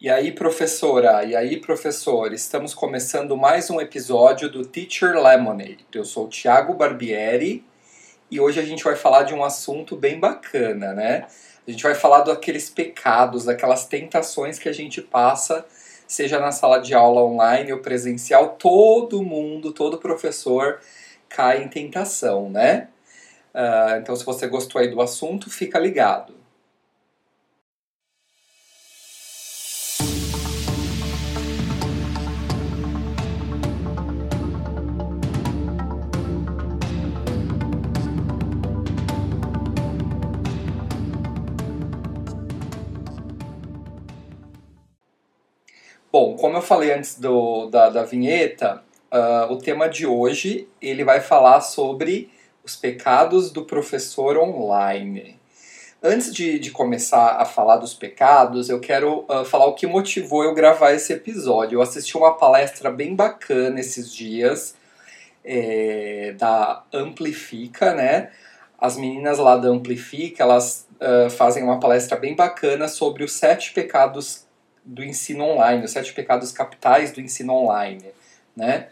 E aí, professora, e aí, professor, estamos começando mais um episódio do Teacher Lemonade. Eu sou o Thiago Barbieri e hoje a gente vai falar de um assunto bem bacana, né? A gente vai falar daqueles pecados, daquelas tentações que a gente passa, seja na sala de aula online ou presencial, todo mundo, todo professor cai em tentação, né? Uh, então, se você gostou aí do assunto, fica ligado. Como eu falei antes do, da, da vinheta, uh, o tema de hoje ele vai falar sobre os pecados do professor online. Antes de, de começar a falar dos pecados, eu quero uh, falar o que motivou eu gravar esse episódio. Eu assisti uma palestra bem bacana esses dias é, da Amplifica, né? As meninas lá da Amplifica, elas uh, fazem uma palestra bem bacana sobre os sete pecados do ensino online, os sete pecados capitais do ensino online, né?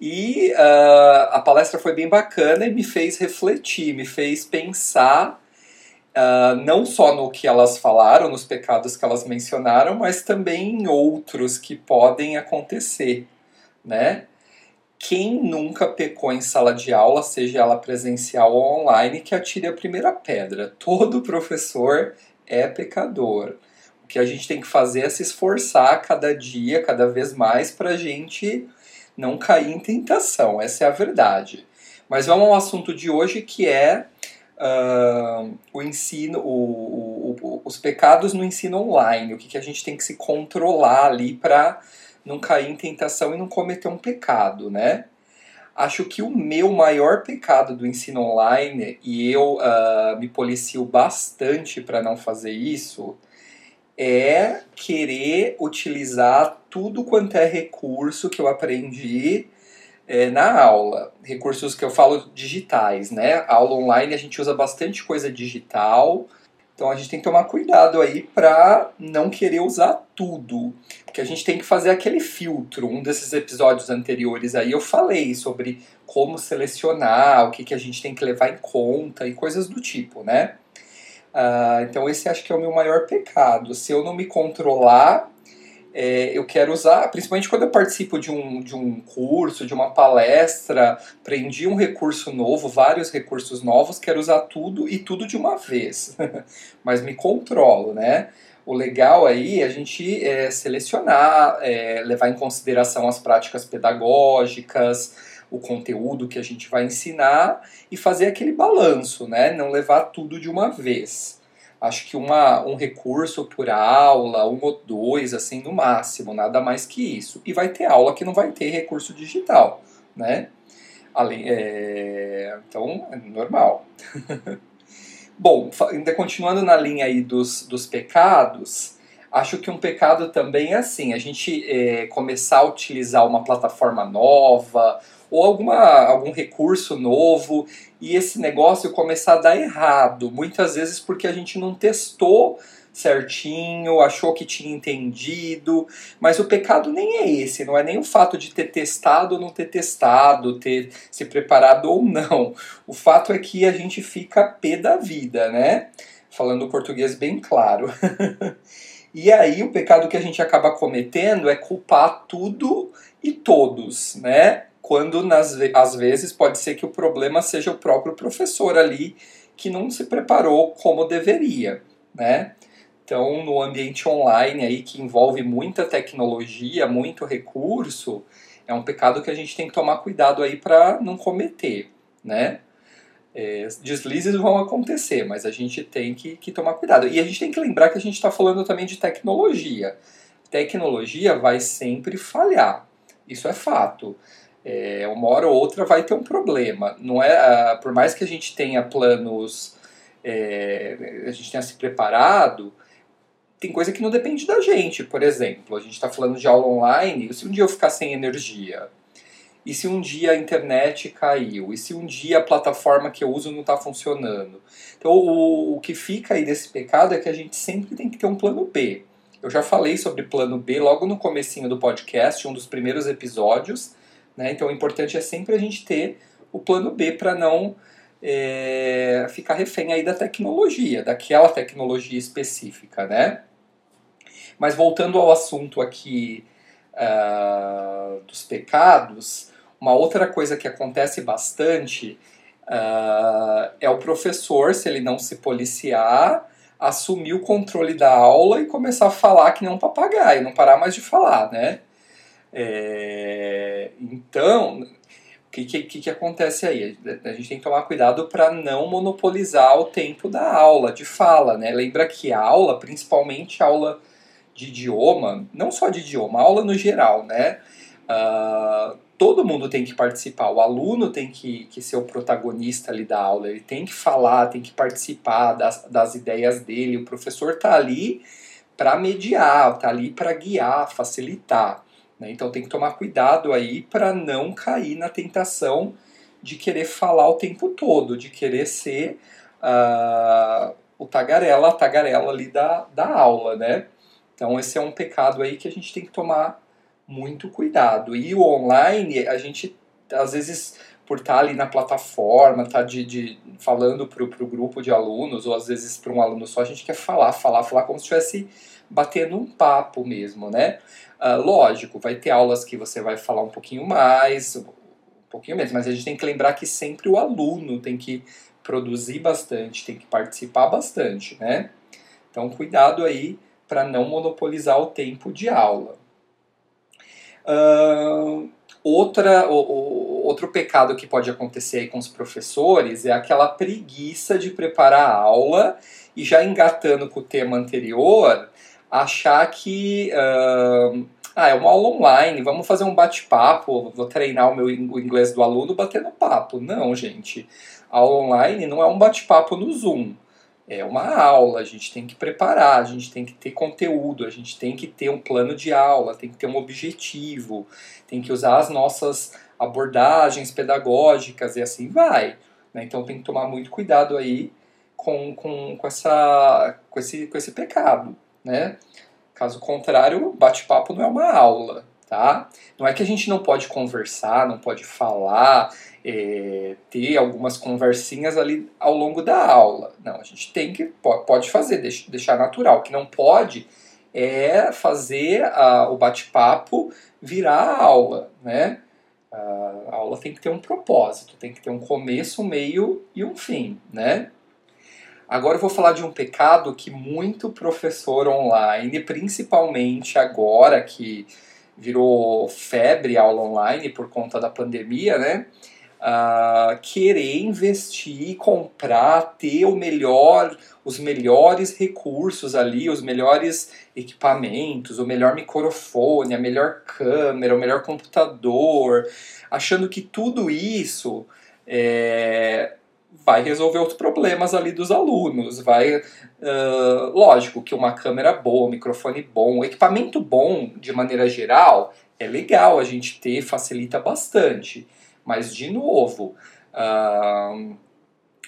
E uh, a palestra foi bem bacana e me fez refletir, me fez pensar uh, não só no que elas falaram, nos pecados que elas mencionaram, mas também em outros que podem acontecer, né? Quem nunca pecou em sala de aula, seja ela presencial ou online, que atire a primeira pedra. Todo professor é pecador. O que a gente tem que fazer é se esforçar cada dia, cada vez mais, para a gente não cair em tentação. Essa é a verdade. Mas vamos ao assunto de hoje que é uh, o ensino, o, o, os pecados no ensino online. O que, que a gente tem que se controlar ali para não cair em tentação e não cometer um pecado, né? Acho que o meu maior pecado do ensino online, e eu uh, me policio bastante para não fazer isso, é querer utilizar tudo quanto é recurso que eu aprendi é, na aula. Recursos que eu falo digitais, né? A aula online a gente usa bastante coisa digital, então a gente tem que tomar cuidado aí para não querer usar tudo. Porque a gente tem que fazer aquele filtro. Um desses episódios anteriores aí eu falei sobre como selecionar, o que, que a gente tem que levar em conta e coisas do tipo, né? Ah, então esse acho que é o meu maior pecado. Se eu não me controlar, é, eu quero usar, principalmente quando eu participo de um, de um curso, de uma palestra, aprendi um recurso novo, vários recursos novos, quero usar tudo e tudo de uma vez. Mas me controlo, né? O legal aí é a gente é, selecionar, é, levar em consideração as práticas pedagógicas, o conteúdo que a gente vai ensinar e fazer aquele balanço, né? Não levar tudo de uma vez. Acho que uma, um recurso por aula, um ou dois, assim, no máximo, nada mais que isso. E vai ter aula que não vai ter recurso digital, né? Além, é, então, é normal. Bom, ainda continuando na linha aí dos, dos pecados, acho que um pecado também é assim, a gente é, começar a utilizar uma plataforma nova ou alguma, algum recurso novo e esse negócio começar a dar errado, muitas vezes porque a gente não testou certinho, achou que tinha entendido, mas o pecado nem é esse, não é nem o fato de ter testado ou não ter testado, ter se preparado ou não. O fato é que a gente fica pé da vida, né? Falando português bem claro. e aí o pecado que a gente acaba cometendo é culpar tudo e todos, né? quando nas, às vezes pode ser que o problema seja o próprio professor ali que não se preparou como deveria, né? Então, no ambiente online aí que envolve muita tecnologia, muito recurso, é um pecado que a gente tem que tomar cuidado aí para não cometer, né? É, deslizes vão acontecer, mas a gente tem que, que tomar cuidado. E a gente tem que lembrar que a gente está falando também de tecnologia. Tecnologia vai sempre falhar, isso é fato é, uma hora ou outra vai ter um problema. Não é, ah, por mais que a gente tenha planos, é, a gente tenha se preparado, tem coisa que não depende da gente. Por exemplo, a gente está falando de aula online. Se um dia eu ficar sem energia, e se um dia a internet caiu, e se um dia a plataforma que eu uso não está funcionando. Então, o, o que fica aí desse pecado é que a gente sempre tem que ter um plano B. Eu já falei sobre plano B logo no comecinho do podcast, um dos primeiros episódios. Né? Então o importante é sempre a gente ter o plano B para não é, ficar refém aí da tecnologia, daquela tecnologia específica, né? Mas voltando ao assunto aqui uh, dos pecados, uma outra coisa que acontece bastante uh, é o professor, se ele não se policiar, assumir o controle da aula e começar a falar que nem um papagaio, não parar mais de falar, né? É, então, o que, que, que acontece aí? A gente tem que tomar cuidado para não monopolizar o tempo da aula, de fala, né? Lembra que a aula, principalmente a aula de idioma, não só de idioma, aula no geral, né? Uh, todo mundo tem que participar, o aluno tem que, que ser o protagonista ali da aula, ele tem que falar, tem que participar das, das ideias dele, o professor está ali para mediar, está ali para guiar, facilitar. Né? Então tem que tomar cuidado aí para não cair na tentação de querer falar o tempo todo, de querer ser uh, o tagarela, a tagarela ali da, da aula, né? Então esse é um pecado aí que a gente tem que tomar muito cuidado. E o online, a gente às vezes por estar ali na plataforma, tá de, de falando para o grupo de alunos, ou às vezes para um aluno só, a gente quer falar, falar, falar como se estivesse batendo um papo mesmo, né? Uh, lógico, vai ter aulas que você vai falar um pouquinho mais, um pouquinho menos, mas a gente tem que lembrar que sempre o aluno tem que produzir bastante, tem que participar bastante, né? Então, cuidado aí para não monopolizar o tempo de aula. Outra, o, o, outro pecado que pode acontecer aí com os professores é aquela preguiça de preparar a aula e já engatando com o tema anterior, achar que uh, ah, é uma aula online, vamos fazer um bate-papo, vou treinar o meu inglês do aluno batendo papo. Não, gente. A aula online não é um bate-papo no Zoom é uma aula, a gente tem que preparar, a gente tem que ter conteúdo, a gente tem que ter um plano de aula, tem que ter um objetivo, tem que usar as nossas abordagens pedagógicas e assim vai. Né? Então tem que tomar muito cuidado aí com, com, com, essa, com, esse, com esse pecado. Né? Caso contrário, bate-papo não é uma aula. Tá? Não é que a gente não pode conversar, não pode falar, é, ter algumas conversinhas ali ao longo da aula. Não, a gente tem que, pode fazer, deixar natural. O que não pode é fazer a, o bate-papo virar a aula, né? A aula tem que ter um propósito, tem que ter um começo, um meio e um fim, né? Agora eu vou falar de um pecado que muito professor online, principalmente agora que virou febre aula online por conta da pandemia, né? Uh, querer investir, comprar, ter o melhor, os melhores recursos ali, os melhores equipamentos, o melhor microfone, a melhor câmera, o melhor computador, achando que tudo isso é, vai resolver os problemas ali dos alunos. Vai, uh, lógico que uma câmera boa, um microfone bom, um equipamento bom de maneira geral é legal a gente ter, facilita bastante. Mas, de novo, uh,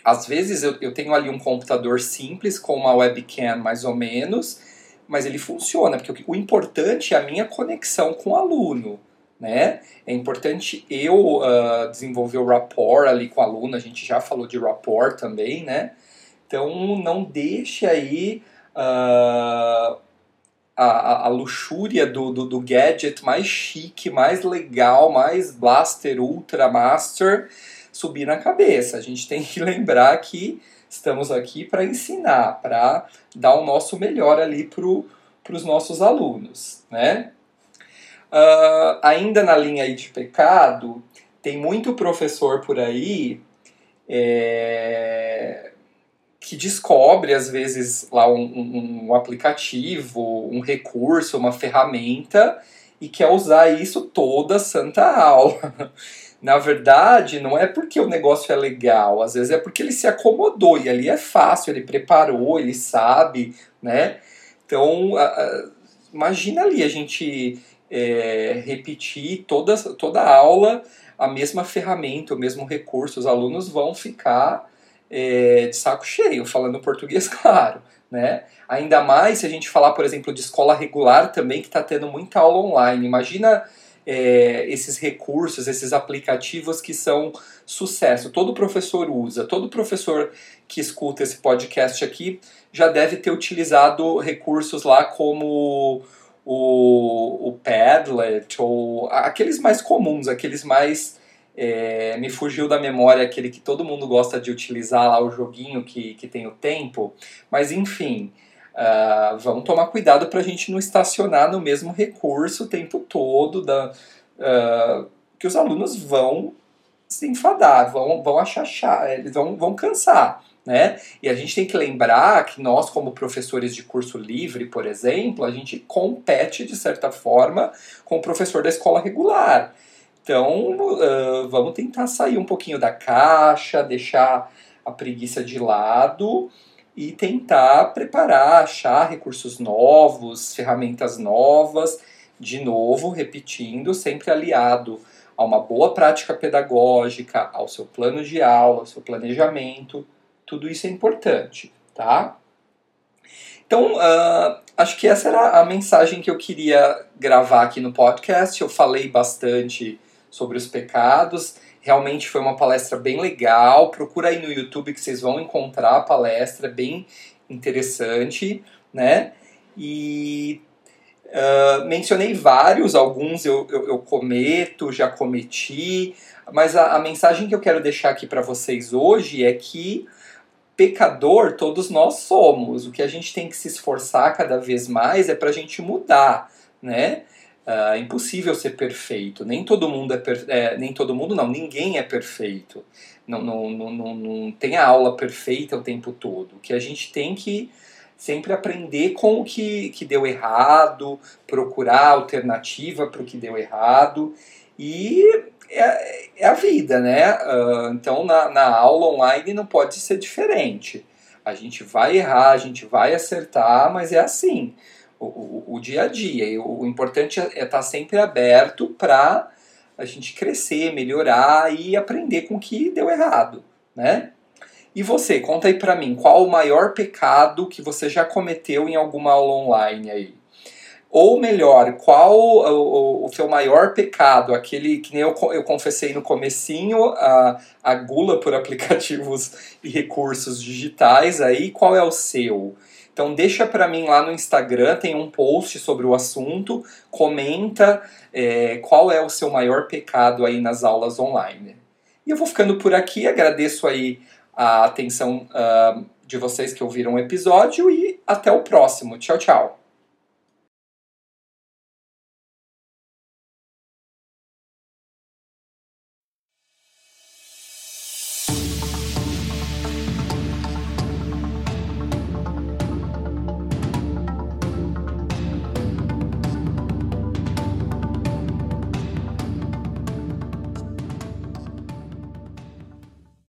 às vezes eu, eu tenho ali um computador simples com uma webcam mais ou menos, mas ele funciona, porque o, o importante é a minha conexão com o aluno. Né? É importante eu uh, desenvolver o rapport ali com o aluno, a gente já falou de rapport também, né? Então não deixe aí uh, a, a luxúria do, do, do, gadget mais chique, mais legal, mais blaster, ultra master subir na cabeça. A gente tem que lembrar que estamos aqui para ensinar, para dar o nosso melhor ali para os nossos alunos, né? Uh, ainda na linha aí de pecado, tem muito professor por aí é, que descobre, às vezes, lá um, um, um, aplicativo, um recurso, uma ferramenta e quer usar isso toda santa aula. Na verdade, não é porque o negócio é legal, às vezes é porque ele se acomodou e ali é fácil, ele preparou, ele sabe, né? Então, imagina ali a gente é, repetir toda, toda a aula a mesma ferramenta, o mesmo recurso, os alunos vão ficar é, de saco cheio, falando português, claro, né? Ainda mais se a gente falar, por exemplo, de escola regular também, que está tendo muita aula online. Imagina é, esses recursos, esses aplicativos que são sucesso. Todo professor usa, todo professor que escuta esse podcast aqui já deve ter utilizado recursos lá como o, o Padlet ou aqueles mais comuns, aqueles mais é, me fugiu da memória aquele que todo mundo gosta de utilizar lá, o joguinho que, que tem o tempo. Mas enfim, uh, vamos tomar cuidado para a gente não estacionar no mesmo recurso o tempo todo, da, uh, que os alunos vão se enfadar, vão, vão achar, eles vão, vão cansar. Né? E a gente tem que lembrar que nós, como professores de curso livre, por exemplo, a gente compete de certa forma com o professor da escola regular. Então, uh, vamos tentar sair um pouquinho da caixa, deixar a preguiça de lado e tentar preparar, achar recursos novos, ferramentas novas, de novo, repetindo, sempre aliado a uma boa prática pedagógica, ao seu plano de aula, ao seu planejamento. Tudo isso é importante, tá? Então, uh, acho que essa era a mensagem que eu queria gravar aqui no podcast. Eu falei bastante sobre os pecados. Realmente foi uma palestra bem legal. Procura aí no YouTube que vocês vão encontrar a palestra, bem interessante, né? E uh, mencionei vários, alguns eu, eu, eu, cometo, já cometi, mas a, a mensagem que eu quero deixar aqui para vocês hoje é que pecador todos nós somos. O que a gente tem que se esforçar cada vez mais é para a gente mudar, né? É impossível ser perfeito. Nem todo mundo é, per... é, nem todo mundo não, ninguém é perfeito. Não, não, não, não, não tem a aula perfeita o tempo todo. O que a gente tem que sempre aprender com o que, que deu errado, procurar alternativa para o que deu errado. E é, é a vida, né? Uh, então na, na aula online não pode ser diferente. A gente vai errar, a gente vai acertar, mas é assim o, o, o dia a dia. E o, o importante é estar é tá sempre aberto para a gente crescer, melhorar e aprender com o que deu errado, né? E você, conta aí para mim, qual o maior pecado que você já cometeu em alguma aula online aí? Ou melhor, qual o, o, seu maior pecado, aquele que nem eu, eu confessei no comecinho, a, a gula por aplicativos e recursos digitais aí, qual é o seu? Então deixa para mim lá no Instagram, tem um post sobre o assunto, comenta é, qual é o seu maior pecado aí nas aulas online. E eu vou ficando por aqui, agradeço aí a atenção uh, de vocês que ouviram o episódio e até o próximo. Tchau, tchau.